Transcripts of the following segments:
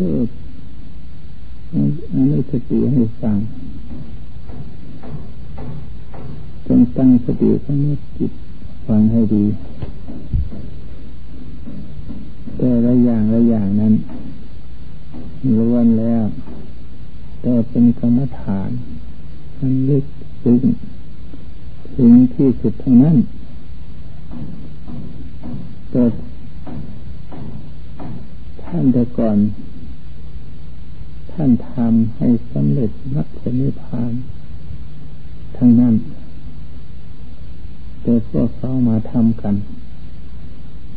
เทศอนุสติให้ฟังจงตั้งสติสงบจิตฟังให้ดี แต่ละอย่างละอย่างนั้นล้วนแล้ว แต่เป็นกรรมฐานมันลึกซึ้งถึงที่สุดเทั้งนั้นแต่ท่านแต่ก่อน ท่านทำให้สำเร็จมรรคผลนิพพาน ทั้งนั้น แต่พวกเขามาทำกัน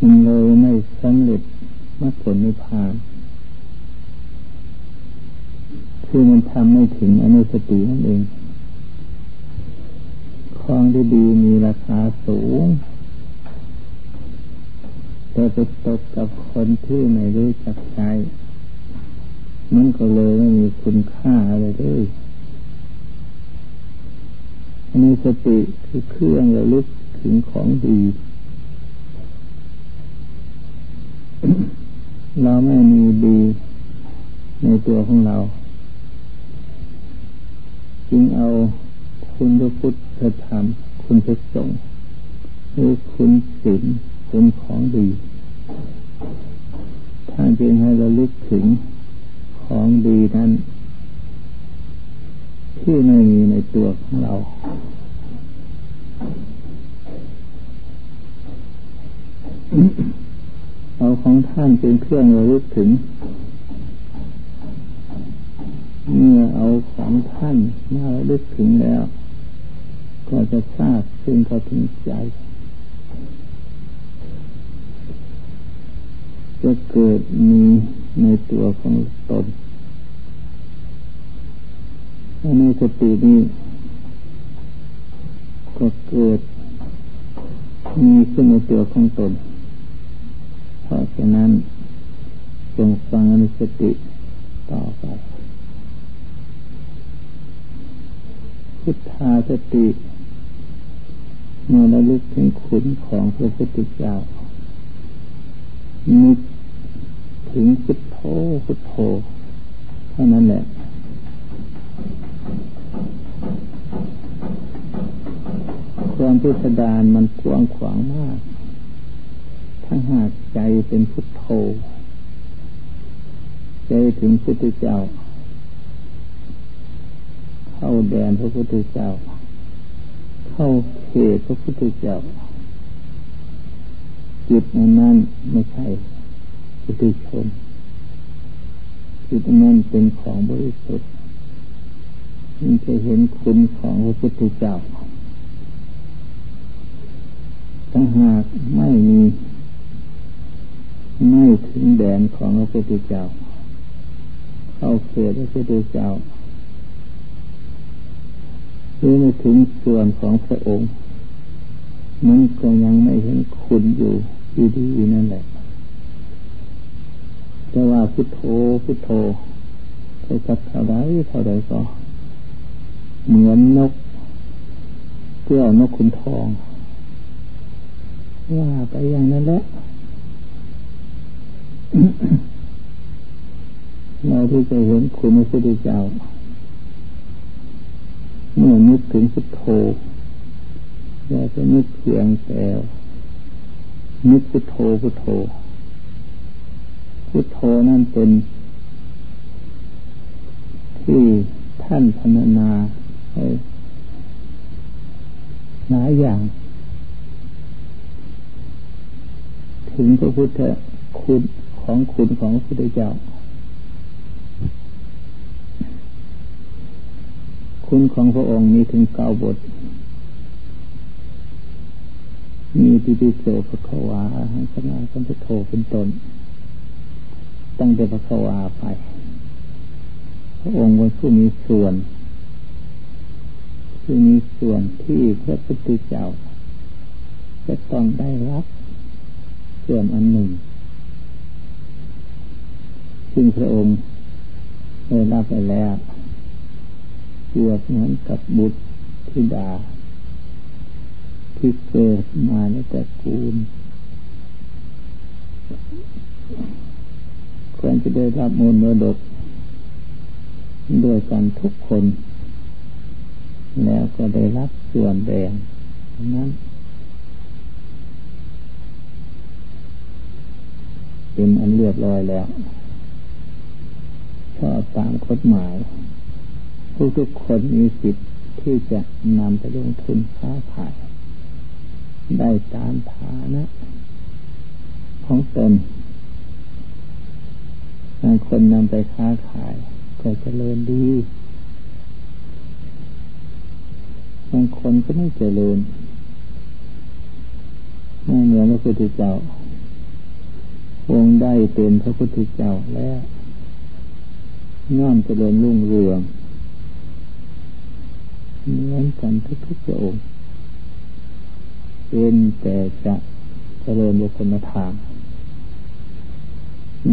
มันเลยไม่สำเร็จมรรคผลนิพพานคือมันทำไม่ถึงอนุสตินั่นเองคลองดีดีมีราคาสูง แต่ไปตกกับคนที่ไม่รู้จักใจ มันก็เลยไม่มีคุณค่าอะไรเลยอนุสติคือเครื่องระลึกถึงของดี เราไม่มีดีในตัวของเรา จึงเอาคุณพระพุทธธรรม คุณพระสงฆ์หรือคุณศีลเป็นของดีท่านจึงให้เราลึกถึง ของดีนั้น ที่ไม่มีในตัวของเรา เอาของท่านเป็นเครื่องระลึกถึง เมื่อเอาของท่านมาระลึกถึงแล้ว ก็จะทราบซึ่งเขาถึงใจ จะเกิดมีในตัวของตนในสตินี้ก็เกิดมีขึ้นในตัวของตน เพราะฉะนั้นจงฟังอนุสติต่อไปพุทธาสติเมื่อระลึกถึงขุนของพระพุทธเจ้านึก ถึงพุทโธพุทโธเท่านั้นแหละความพิสดารมันกว้างขวางมาก ถ้าหากใจเป็นพุทโธ ใจถึงพุทธเจ้า เข้าแดนพระพุทธเจ้า เข้าเขตพระพุทธเจ้า จิตนั้นไม่ใช่ พุทธชนจิตนั้นเป็นของบริสุทธิ์มันจะเห็นคุณของพระพุทธเจ้าถ้าหากไม่มีไม่ถึงแดนของพระพุทธเจ้า เข้าเขตพระพุทธเจ้าหรือไม่ถึงส่วนของพระองค์มันก็ยังไม่เห็นคุณอยู่ดีๆนั่นแหละ แต่ว่าพุทโธพุทโธไปสักเท่าไรเท่าไรก็เหมือนนกเกี่ยวนกขุนทอง ว่าไปอย่างนั้นแหละเราที่จะเห็นคุณพระพุทธเจ้าเมื่อนึกถึงพุทโธอย่าจะนึกเพียงแต่นึกพุทโธพุทโธ พุทโธนั่นเป็น ที่ท่านพรรณนาหลายอย่าง ถึงพระพุทธคุณของคุณของพระพุทธเจ้า คุณของพระองค์มีถึงเก้าบท มีปิปิโสภควาหังสนาสัมพุทโธเป็นต้น ตั้งแต่ภควาไป พระองค์เป็นผู้มีส่วนผู้มีส่วนที่พระพุทธเจ้าจะต้องได้รับส่วนอันหนึ่ง ซึ่งพระองค์ได้รับไปแล้วเปรียบเหมือนกับบุตรธิดา ที่เกิดมาในตระกูล ควรจะได้รับมูลมรดกด้วยกันทุกคน แล้วก็ได้รับส่วนแบ่งนั้น เป็นอันเรียบร้อยแล้วชอบตามกฎหมายผู้ทุกคนมีสิทธิ์ที่จะนำไปลงทุนค้าขาย ได้ตามฐานะ ของตน คนนำไปค้าขายก็เจริญดีบางคนก็ไม่เจริญไม่เหมือนพระพุทธเจ้าองค์ได้เป็นพระพุทธเจ้าแล้วย่อมเจริญรุ่งเรืองเหมือนกันทุกๆพระองค์เป็นแต่จะเจริญบุคลธรรม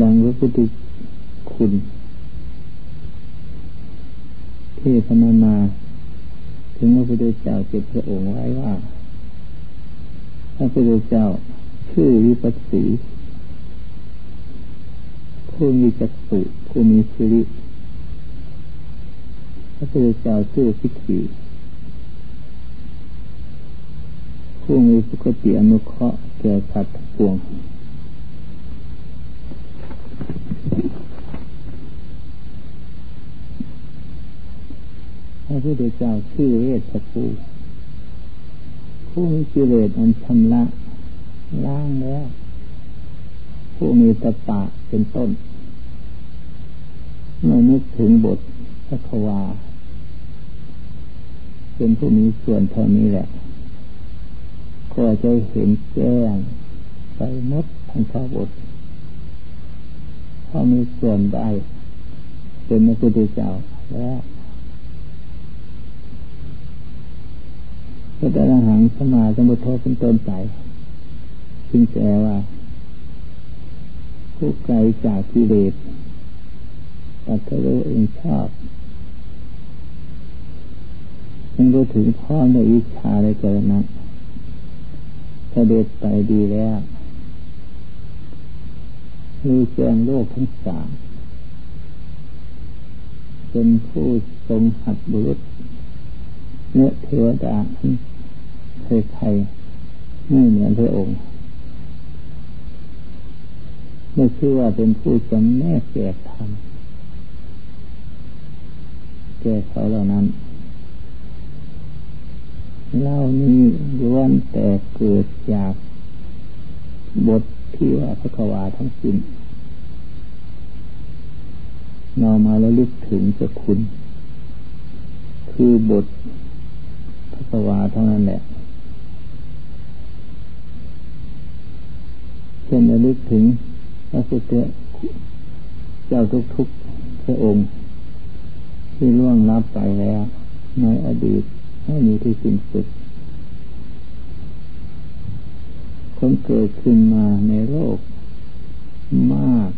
ดังพระพุทธ คุณ ที่พนานา ถึงพระพุทธเจ้าเจ็ดพระองค์ไว้ว่าพระพุทธเจ้าชื่อวิปัสสี ผู้มีจักสุผู้มีสิริพระพุทธเจ้าชื่อสิกขีผู้มีสุขติอนุเคราะห์แก่สัตว์ทั้งปวงพ ระพุทธเจ้าชื่อเวชภูผู้มีกิเลสอันชำระล้างแล้ว ผู้มีตะปะเป็นต้นเมื่อนึกถึงบทพระควาเป็นผู้มีส่วนเท่านี้แหละก็จะเห็นแจ้งไปมดทั้งพระบทพอมีส่วนได้เป็นพระพุทธเจ้าแล้ว พระตระหังสมาสมุทโธเป็นต้นไปจึงแปลว่า ผู้ไกลจากกิเลสตัดรู้เองชอบจึงรู้ถึงพร้อมในวิชาในเกิดนั้นเสด็จไปดีแล้วรู้แจ้งโลกทั้งสามเป็นผู้ทรงหัดบุรุษเนื้อเทวดา ใครๆไม่เหมือนพระองค์ไม่ชื่อว่าเป็นผู้จำแนกแจกธรรมแก่เขาเหล่านั้นเล่านี้ล้วนแต่เกิดจากบทที่ว่าพระกวาทั้งสิ้นเรามาแล้วลึกถึงจะคุณ คือบทพระกวาเท่านั้นแหละ ช่นระลึกถึงพระพุทธเจ้าทุกๆพระองค์ ที่ล่วงลับไปแล้ว ในอดีตให้มีที่สิ้นสุดคนเกิดขึ้นมาในโลกมาก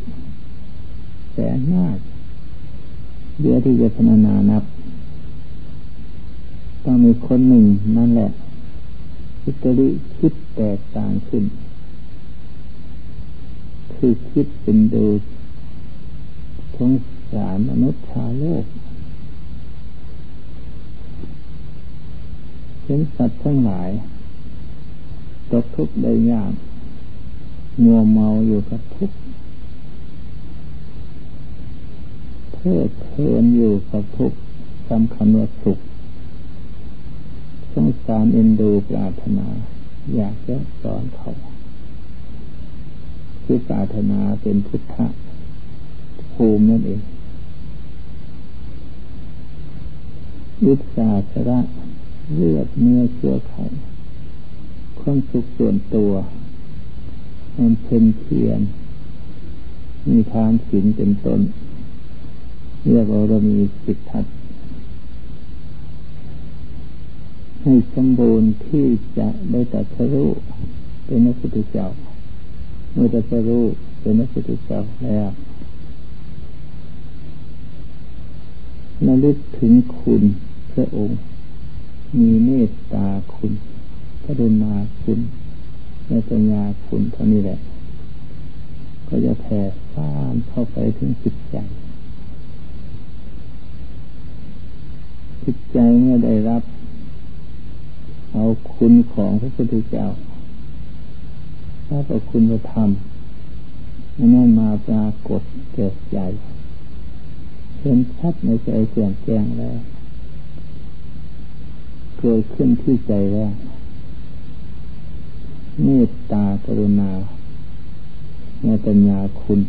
แสนมากเยอะที่จะพนานานับ ต้องมีคนหนึ่งนั่นแหละคิดคิดแตกต่างขึ้น คือคิดเป็นดูทงสารมนุษย์ชาโลกเห็นสัตว์ทั้งหลาย ตกทุกข์ได้ยากมัวเมาอยู่กับทุกข์เพื่อเพลินอยู่กับทุกข์สำคัญว่าสุขสงสารเอ็นดูปรารถนา อยากจะสอนเขา คือปรารถนาเป็นพุทธภูมินั่นเองยุทธาชระเลือดเนื้อเชื้อไขความสุขส่วนตัวมันเพ็นเพียน มีทานศีลเป็นต้นเรียกว่าเรามีสิทธัตให้สมบูรณ์ที่จะได้ตัดสู้เป็นพระพุทธเจ้า เมื่อจะรู้เป็นนักปฏิบัติแล้วระลึกถึงคุณพระองค์ มีเมตตาคุณกรุณาคุณและปัญญาคุณเท่านี้แหละ ก็จะแผ่ซ่านเข้าไปถึงจิตใจจิตใจเมื่อได้รับ เอาคุณของพระพุทธเจ้า ถ้าเอคุณธรรมนั่นมาปรากฏเกิดใจเห็นชัดในใจแจ่มแจ้งแล้ว เกิดขึ้นที่ใจแล้วเมตตากรุณาในปัญญาคุณ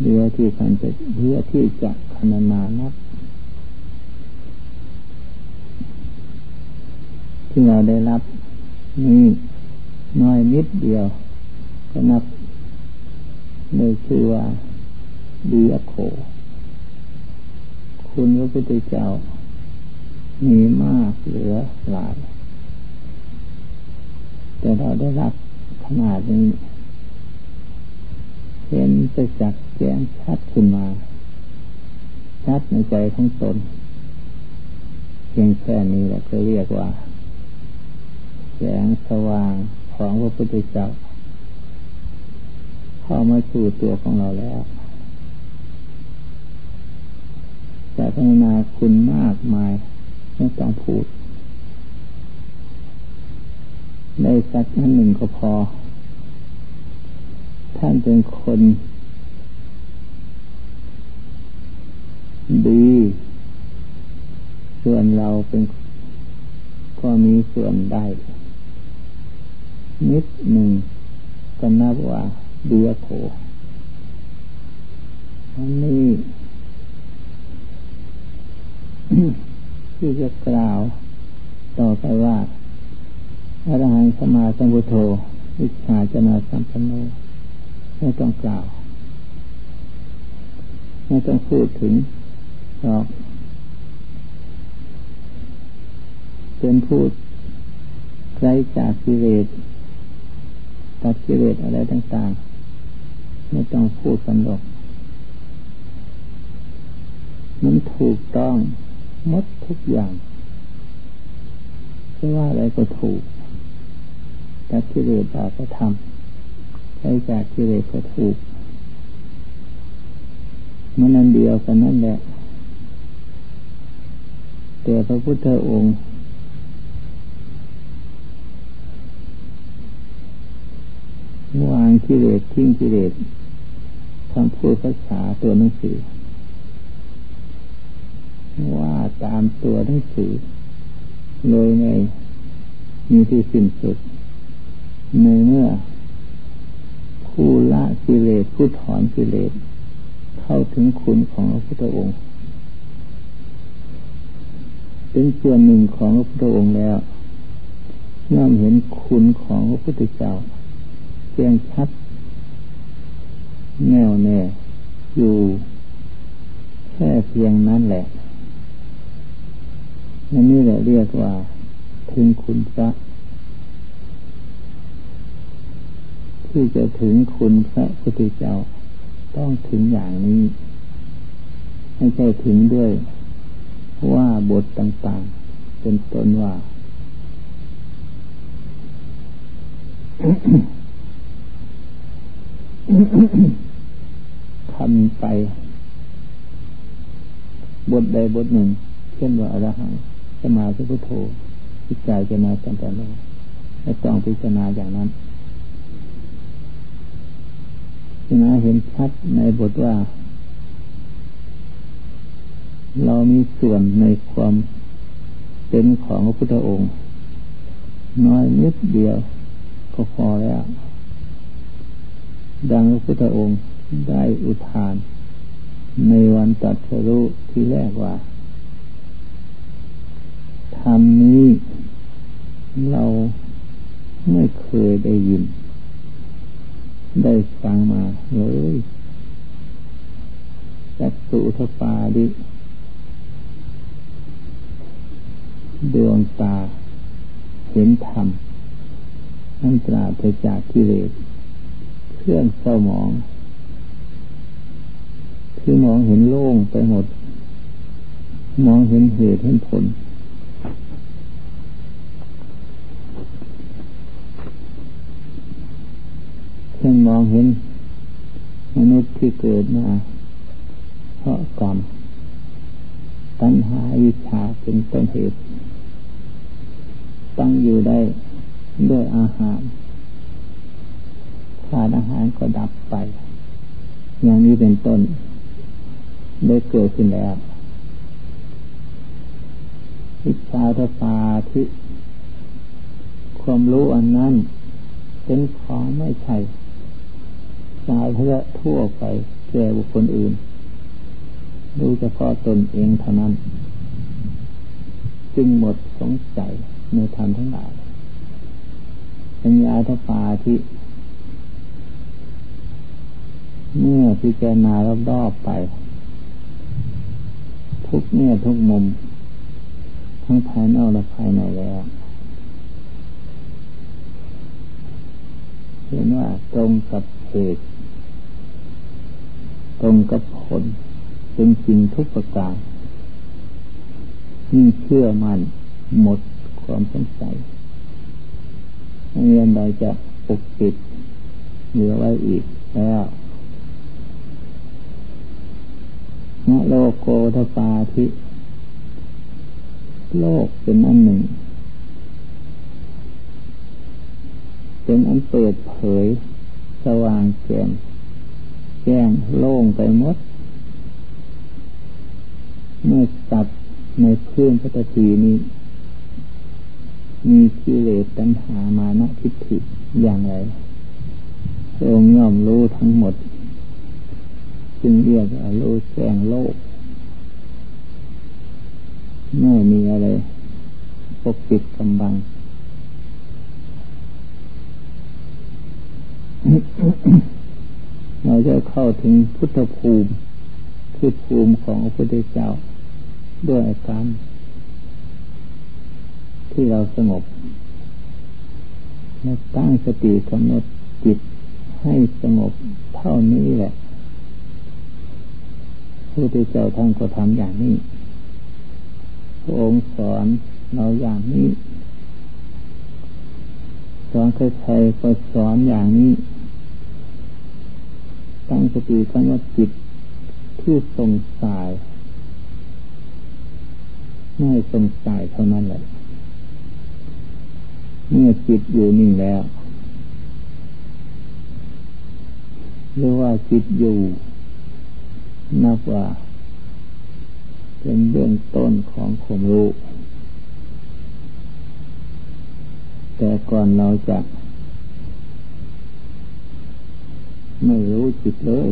เรือที่ขันจะเรือที่จะคณนานับที่เราได้รับนี่ เดียว ก็นับเลยชื่อว่าดีอโค คุณพระพุทธเจ้า มีมากเหลือหลาย แต่เราได้รับขนาดนี้เห็นจะจักแจ้งชัดขึ้นมา ชัดในใจของตน เพียงแค่นี้แหละก็เรียกว่า แสงสว่าง ของพระพุทธเจ้าเข้ามาสู่ตัวของเราแล้วจะพัฒนาคุณมากมายไม่ต้องพูดได้สักนั้นหนึ่งก็พอ ท่านเป็นคน ดี ส่วนเราเป็นก็มีส่วนได้ นิดหนึ่งก็นับว่าเดียโถอันนี้ที่จะกล่าวต่อไปว่าอรหันสมาสัมพุทโธวิชาจนาสัมปันโนไม่ต้องกล่าว ไม่ต้องพูดถึงหรอกเป็นพูดไกลจากกิเลส ตัดกิเลสอะไรต่างๆ ไม่ต้องพูดกันหรอก มันถูกต้องมดทุกอย่างไม่ว่าอะไรก็ถูกตัดกิเลสบาปธรรมใช้จากกิเลสก็ถูกมันนั่นเดียวกันนั่นแหละแต่พระพุทธองค์วาง กิเลสทิ้งกิเลสคำพูดภาษาตัวหนังสือ ว่าตามตัวหนังสือเลยในมีที่สิ้นสุด ในเมื่อผู้ละกิเลสผู้ถอนกิเลสเข้าถึงคุณของพระพุทธองค์เป็นส่วนหนึ่งของพระพุทธองค์แล้วย่อมเห็นคุณของพระพุทธเจ้า เพียงชัด แน่วแน่อยู่แค่เพียงนั้นแหละนั่นนี่แหละเรียกว่า ถึงคุณพระที่จะถึงคุณพระพุทธเจ้าต้องถึงอย่างนี้ไม่ใช่ถึงด้วยว่าบทต่างๆ เป็นต้นว่า ทำไป บทใดบทหนึ่ง เช่นว่าอรหังสมาธิพุทโธพิจารณาจำเป็นไม่ต้องพิจารณาอย่างนั้นพิจารณาเห็นชัดในบทว่า เรามีส่วนในความเป็นของพระพุทธองค์ น้อยนิดเดียวก็พอแล้ว ดังพระพุทธองค์ได้อุทาน ในวันตัดสรุที่แรกว่าธรรมนี้เราไม่เคยได้ยิน ได้ฟังมาเลยจักสุทปาดิดวงตา เห็นธรรมนั่นตราไปจากกิเลส เครื่องเศร้าหมองคือมองเห็นโล่งไปหมด มองเห็นเหตุเห็นผล เช่นมองเห็นมนุษย์ที่เกิดมาเพราะกรรมตัณหาวิชาเป็นต้นเหตุ ตั้งอยู่ได้ด้วยอาหาราดอาหารก็ดับไป อย่างนี้เป็นต้น ได้เกิดขึ้นแล้ววิชาทปาทิความรู้อันนั้น เป็นของไม่ใช่สาธารทั่วไปแก่บุคคลอื่น รู้เฉพาะตนเองเท่านั้น จึงหมดสงสัยในธรรมทั้งหลายปัญญาทปาที่ เมื่อพิจารณารอบๆไป ทุกเนี่ยทุกมุม ทั้งภายนอกและภายในแล้วเห็นว่าตรงกับเหตุ ตรงกับผล เป็นจริงทุกประการยิ่งเชื่อมันหมดความสงสัยไม่มีอะไรจะปกปิดเหลือไว้อีกแล้ว นโลโกทปาธิ โลกเป็นอันหนึ่ง เป็นอันเปิดเผย สว่างแจ่มแจ้งโล่งไปหมด เมื่อสัตว์ในพื้นพระตีนี้ มีกิเลสตัณหามานะทิฏฐิอย่างไรองค์ย่อมรู้ทั้งหมด จึงเรียกว่ารู้แจ้งโลก ไม่มีอะไรปกปิดกำบัง เราจะเข้าถึงพุทธภูมิคือภูมิของพระพุทธเจ้า ด้วยอาการที่เราสงบและตั้งสติกำหนดจิตให้สงบเท่านี้แหละ พุทธเจ้าท่านก็ทำอย่างนี้ พระองค์สอนเราอย่างนี้ สอนใครๆก็สอนอย่างนี้ ตั้งสติกำหนดจิตที่สงสัยไม่สงสัยเท่านั้นแหละเมื่อจิตอยู่นิ่งแล้วหรือว่าจิตอยู่ นับว่า เป็นเบื้องต้นของความรู้ แต่ก่อนเราจะไม่รู้จิตเลย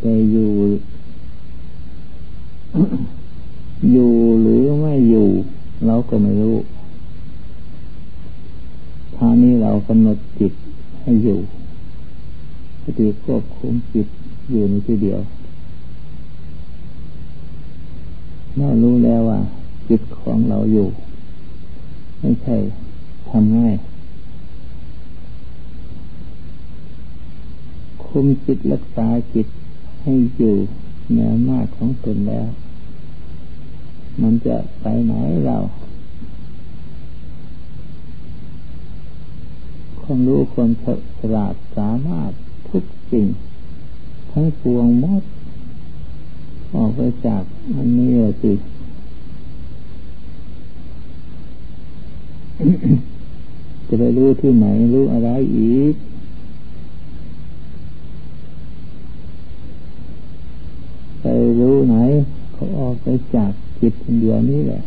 แต่อยู่ อยู่หรือไม่อยู่ เราก็ไม่รู้ท่านี้เรากำหนดจิตให้อยู่ สติควบคุมจิตอยู่ในที่เดียวเรารู้แล้วว่า จิตของเราอยู่ ไม่ใช่ทำง่าย คุมจิตรักษาจิตให้อยู่เหนือมากของตนแล้ว มันจะไปไหนเราความรู้ความฉลาดสามารถ สิ่ง ทั้งปวงมดออกไปจากอันนี้สิจะไปรู้ที่ไหนรู้อะไรอีกไปรู้ไหน เขาออกไปจากจิตเดียวนี้แหละ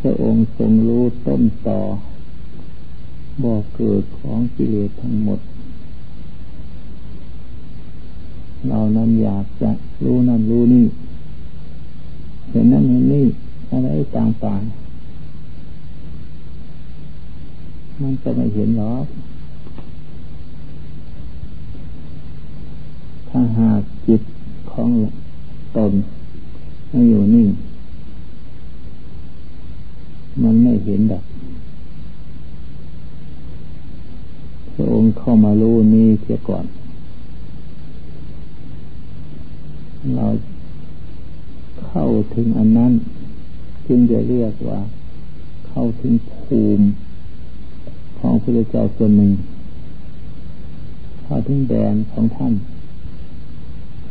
พระองค์ทรงรู้ต้นต่อ บอกเกิดของกิเลสทั้งหมด เรานั้นอยากจะรู้นั่นรู้นี่ เห็นนั่นเห็นนี่อะไรต่างๆมันจะไม่เห็นหรอก ถ้าหากจิตของตนไม่อยู่นิ่ง มันไม่เห็นดอก พระองค์เข้ามารู้นี้เสียก่อน เราเข้าถึงอันนั้น จึงจะเรียกว่า เข้าถึงภูมิของพระเจ้าส่วนหนึ่ง เข้าถึงแดนของท่าน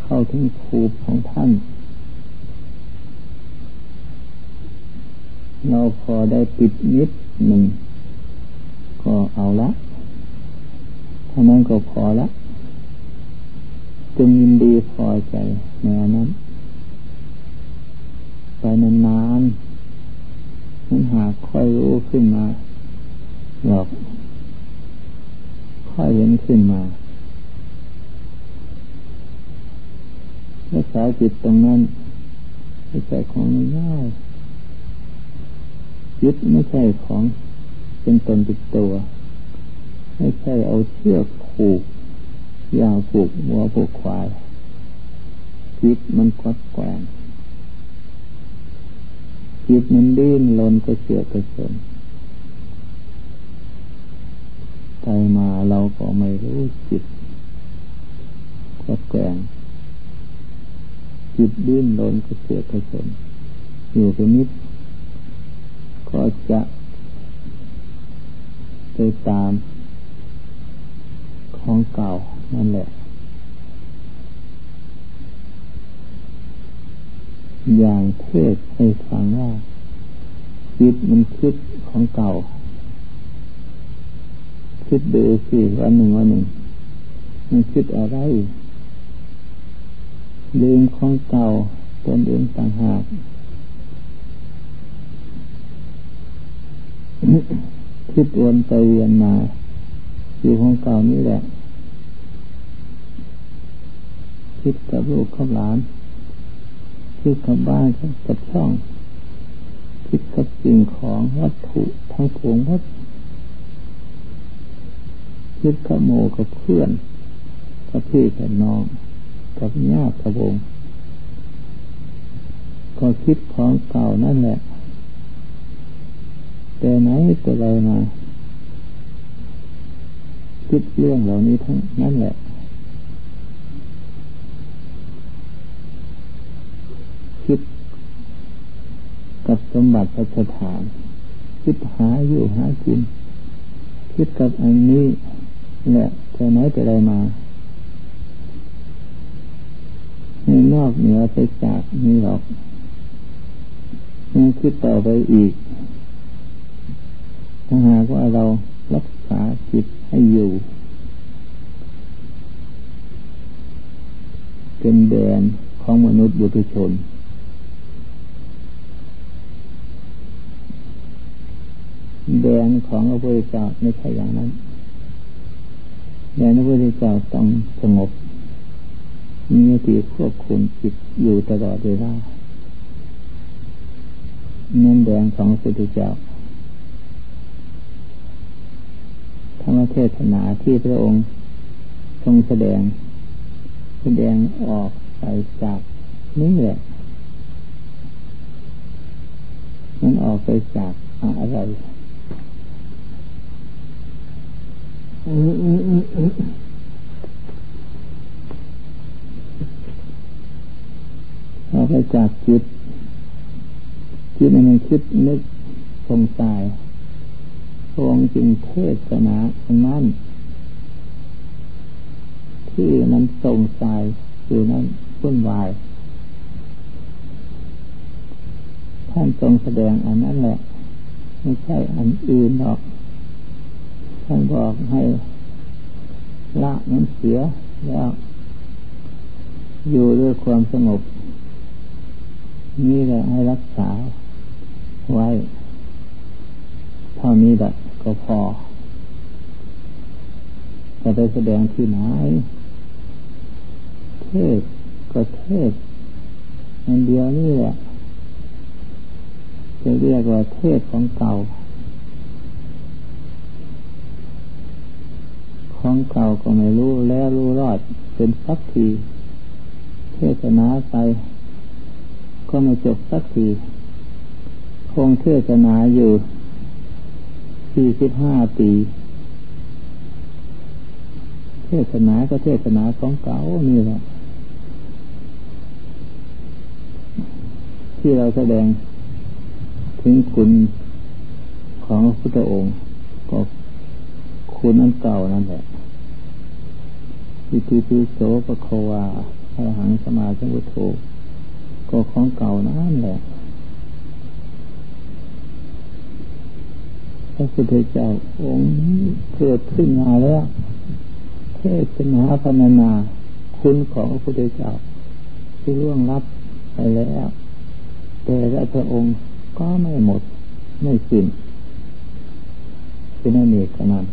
เข้าถึงคูปของท่าน เราพอได้ปิดนิดหนึ่ง ก็เอาละ เท่านั้นก็พอละจึงยินดีพอใจในนั้น ไปนานๆนั้นหากค่อยรู้ขึ้นมาหรอก ค่อยเห็นขึ้นมารักษาจิตตรงนั้นไม่ใช่ของง่ายยึดไม่ใช่ของเป็นตนติดตัว ไม่ใช่เอาเชือกผูกยาวผูกวัวผูกควายจิตมันกัดแกงจิตมันดิ้นรนก็เสือกกระสนไปมาเราก็ไม่รู้จิตกัดแกงจิตดิ้นรนก็เสือกกระสนอยู่ไปนิดก็จะไปตาม ของเก่านั่นแหละ อย่างเทศให้ฟังว่าคิดมันคิดของเก่า คิดดูสิวันหนึ่งวันหนึ่ง มันคิดอะไรลืมของเก่าตนเองต่างหากคิดวนไปเวียนมา อยู่ของเก่านี่แหละ คิดกับลูกกับหลาน คิดกับบ้านกับช่อง คิดกับสิ่งของวัตถุทั้งปวงวัดคิดกับโมกับเพื่อนกับพี่กับน้องกับญาติกับวงก็คิดของเก่านั่นแหละ แต่ไหนแต่ไรมา คิดเรื่องเหล่านี้ทั้งนั่นแหละ คิดกับสมบัติพระสถาน คิดหาอยู่หากิน คิดกับอันนี้แหละแต่ไหนแต่ไรมาในนอกเหนือไปจากนี้หรอกยังคิดต่อไปอีกถ้าหากว่าเรา รักษาจิตให้อยู่ เป็นแดนของมนุษย์บุตุชน แดนของพระพุทธเจ้าไม่ใช่อย่างนั้นแดนพระพุทธเจ้าต้องสงบมีติควบคุมจิตอยู่ตลอดเวลาเน้นแดงของพระพุทธเจ้า ธรรมเทศนาที่พระองค์ทรงแสดง แสดงออกไปจากนี่แหละมันออกไปจากอะไรออกไปจากจิตจิตมันคิดนึกสงสัย พรงจึงเทศนาอันนั้นที่มันสงสัยคือนั้นวุ่นวาย ท่านทรงแสดงอันนั้นแหละ ไม่ใช่อันอื่นหรอก ท่านบอกให้ละนั้นเสียแล้ว อยู่ด้วยความสงบ นี่แหละให้รักษาไว้ ท่านี้แหละก็พอ จะไปแสดงที่ไหน เทศก็เทศอันเดียวนี่แหละจะเรียกว่าเทศของเก่า ของเก่าก็ไม่รู้แล้วรู้รอดเป็นสักที เทศนาไป ก็ไม่จบสักที คงเทศนาอยู่ สี่สิบห้าปี เทศนาก็เทศนาของเก่านี่แหละที่เราแสดงถึงคุณของพระพุทธองค์ก็คุณนั้นเก่านั่นแหละอิติปิโสปะควาอระหังสมาสัมพุทโธก็ของเก่านั่นแหละพ ระพุทธเจ้าองค์เกิดขึ้นมาแล้วเทศนาพรรณนาคุณของพระพุทธเจ้า ที่ล่วงลับไปแล้ว แต่ละพระองค์ก็ไม่หมดไม่สิ้นเป็นอเนกขนาด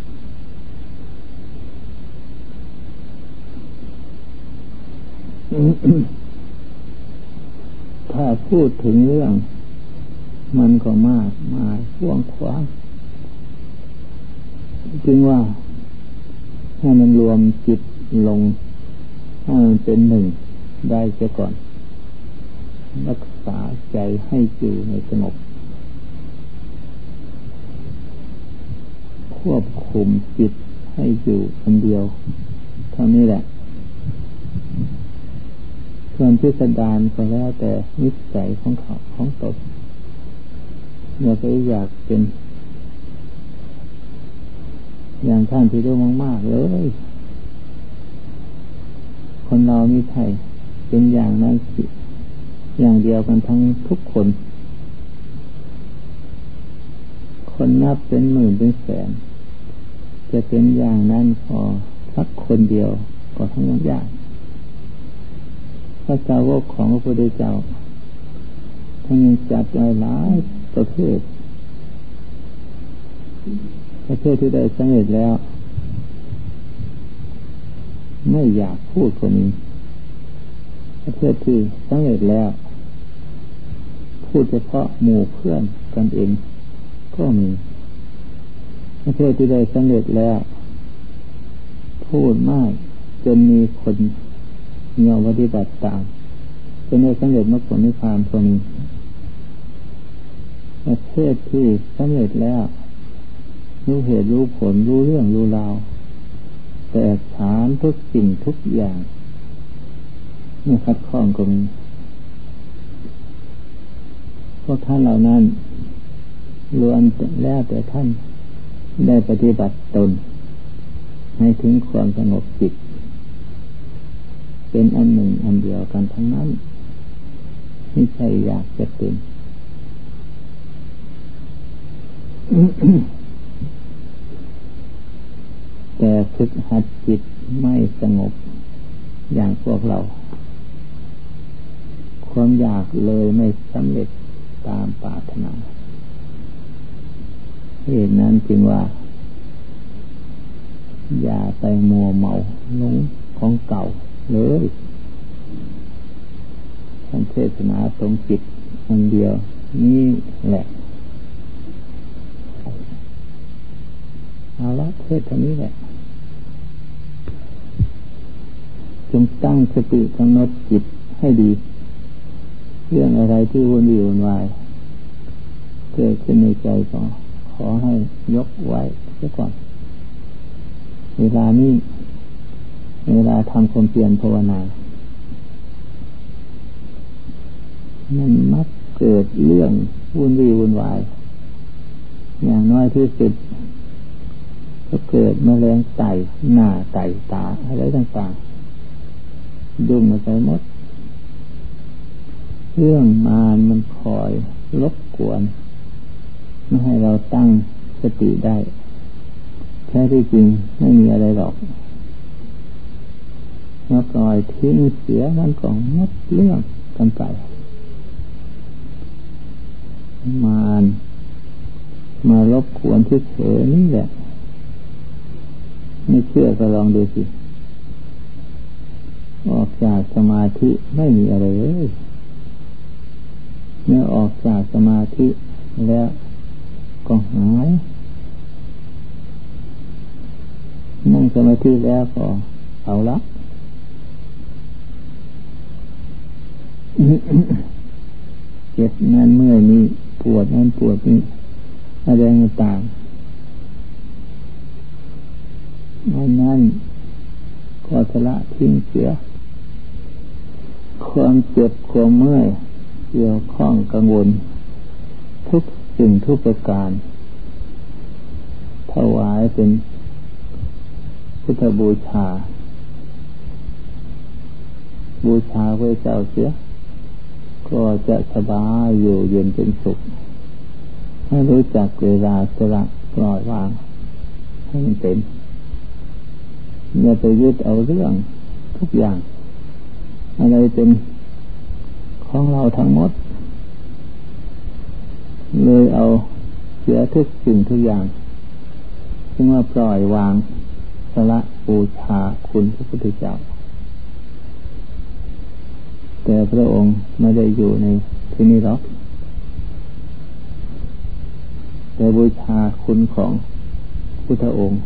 ถ้าพูดถึงเรื่อง มันก็มากมาพ่วงขวาง จึงว่าให้มันรวมจิตลงให้มันเป็นหนึ่งได้เสียก่อน รักษาใจให้อยู่ในสงบควบคุมจิตให้อยู่คนเดียว เท่านี้แหละ ส่วนพิสดารก็แล้วแต่นิสัยของเขาของตนเนี่ยก็อยากเป็น อย่างท่านที่รู้มากๆเลย คนเรามีไทยเป็นอย่างนั้นสิอย่างเดียวกันทั้งทุกคน คนนับเป็นหมื่นเป็นแสน จะเป็นอย่างนั้นพอสักคนเดียวก็ทั้งยากพระสาวกของพระพุทธเจ้าท่านจัดไว้หลายประเภท ประเภทที่ได้สำเร็จแล้ว ไม่อยากพูดคนนี้ประเภทที่สำเร็จแล้ว พูดเฉพาะหมู่เพื่อนกันเอง ก็มีประเภทที่ได้สำเร็จแล้ว พูดมากจนมีคนเงาปฏิบัติตามจนได้สำเร็จมรรคผลนิพพานตรงนี้ประเทศที่สำเร็จแล้ว รู้เหตุรู้ผลรู้เรื่องรู้ราวแต่ฐานทุกสิ่งทุกอย่างไม่คัดข้องก็มีพวกท่านเหล่านั้นล้วนแล้วแต่ท่านได้ปฏิบัติตน ให้ถึงความสงบจิต เป็นอันหนึ่งอันเดียวกันทั้งนั้นไม่ใช่อยากจะเป็น แต่ฝึกหัดจิตไม่สงบ อย่างพวกเรา ความอยากเลยไม่สำเร็จตามปรารถนาเหตุนั้นจึงว่า อย่าไปมัวเมาลงของเก่าเลยท่านเทศนาตรงจิตอันเดียว นี่แหละเอาละเทศนี้แหละ จงตั้งสติกำหนดจิตให้ดี เรื่องอะไรที่วุ่นวี่วุ่นวายเกิดขึ้นในใจก็ขอให้ยกไว้เสียก่อน เวลานี้เวลาทำความเพียรภาวนามันมักเกิดเรื่องวุ่นวี่วุ่นวาย อย่างน้อยที่สุดก็เกิดมแมลงไต่หน้าไต่ตาอะไรต่างๆ ดุ่งมาใส่มด เรื่องมานมันคอยรบกวน ไม่ให้เราตั้งสติได้ แท้ที่จริงไม่มีอะไรหรอกมาปล่อยทิ้งเสียมันก็มดเรื่องกันไป มานมารบกวนที่เฉยนี่แหละ ไม่เชื่อก็ลองดูสิ ออกจากสมาธิไม่มีอะไรเลยเมื่อออกจากสมาธิแล้วก็หายนั่งสมาธิแล้วก็เอาละเจ็บนั่นเมื่อยนี้ปวดนั่นปวดนี้อะไรต่างอันนั้นก็สละทิ้งเสีย ความเจ็บความเมื่อยเกี่ยวข้องกังวล ทุกสิ่งทุกประการ ถวายเป็นพุทธบูชา บูชาพระเจ้าเสีย ก็จะสบายอยู่เย็นเป็นสุข ให้รู้จักเวลาสละปล่อยวางให้มันเป็นอย่าไปยึดเอาเรื่องทุกอย่าง อะไรเป็นของเราทั้งหมด เลยเอาเสียทุกสิ่งทุกอย่างจึงว่าปล่อยวางสละบูชาคุณพระพุทธเจ้า แต่พระองค์ไม่ได้อยู่ในที่นี้หรอกแต่บูชาคุณของพุทธองค์